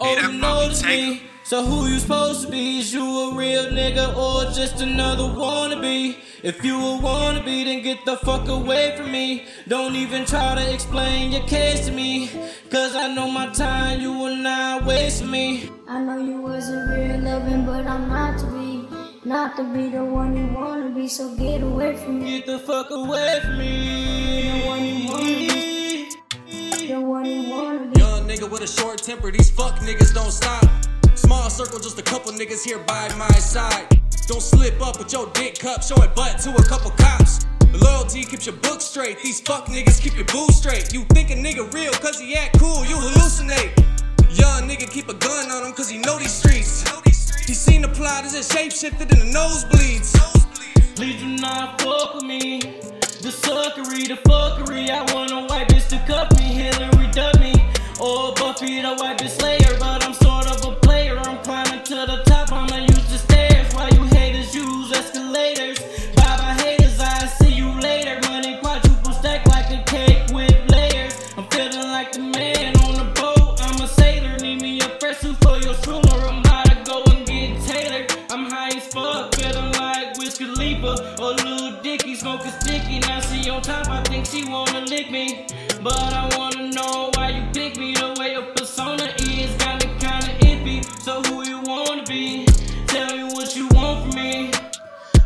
Oh, you notice me. So who you supposed to be? Is you a real nigga or just another wannabe? If you a wannabe, then get the fuck away from me. Don't even try to explain your case to me. Cause I know my time, you will not waste me. I know you wasn't real loving, but I'm not to be. Not to be the one you wanna be, so get away from me. Get the fuck away from me. Temper, these fuck niggas don't stop. Small circle, just a couple niggas here by my side. Don't slip up with your dick cup, showing butt to a couple cops. Loyalty keeps your book straight, these fuck niggas keep your boo straight. You think a nigga real cause he act cool, you hallucinate. Young nigga keep a gun on him cause he know these streets. He seen the plot as it shapeshifted in the nosebleeds. Please do not fuck with me. The suckery, the fuckery. I want a white bitch to cuff me. Hilary Duff me. Or Buffy the white bitch slayer. But I'm sort of a player. I'm climbing to the top. I'ma use the stairs. Why you haters use escalators? Bye bye haters. I see you later. Money quadruple stack like a cake with layers. I'm feeling like the man on the boat. I'm a sailor. Need me a fresh suit for your schooner. I'm about to go and get tailored. I'm high as fuck. Feeling like Wiz Khalifa or Lil Dicky. Smoking sticky. Now she on top. I think she wanna lick me. But I wanna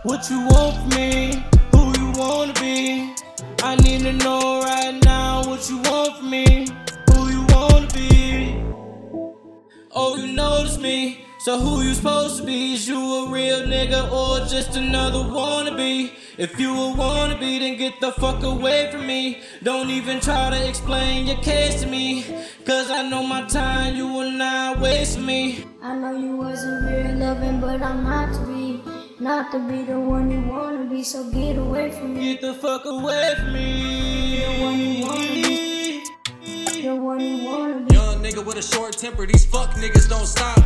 What you want from me? Who you wanna be? I need to know right now what you want from me. Who you wanna be? Oh, you notice me. So who you supposed to be? Is you a real nigga or just another wannabe? If you a wannabe, then get the fuck away from me. Don't even try to explain your case to me. Cause I know my time, you will not waste me. I know you wasn't real loving, but I'm not to be. Not to be the one you wanna be, so get away from me. Get the fuck away from me. The one you wanna be. The one you wanna be. Young nigga with a short temper, these fuck niggas don't stop.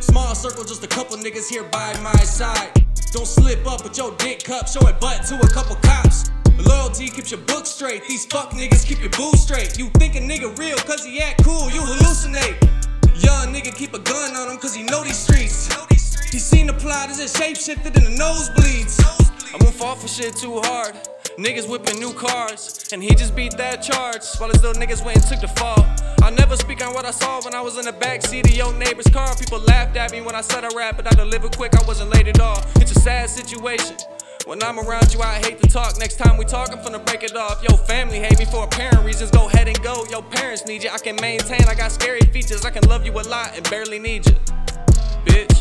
Small circle, just a couple niggas here by my side. Don't slip up with your dick cup, showing butt to a couple cops. Loyalty keeps your book straight, these fuck niggas keep your boo straight. You think a nigga real cause he act cool, you hallucinate. Young nigga keep a gun on him cause he know these streets. He seen the plot as it shapeshifted in the nosebleeds. I won't fall for shit too hard. Niggas whipping new cars, and he just beat that charge while his little niggas went and took the fall. I never speak on what I saw when I was in the backseat of your neighbor's car. People laughed at me when I said I rap, but I delivered quick, I wasn't late at all. It's a sad situation. When I'm around you, I hate to talk. Next time we talk, I'm finna break it off. Yo, family hate me for apparent reasons. Go ahead and go. Your parents need you. I can maintain. I got scary features. I can love you a lot and barely need you. Bitch.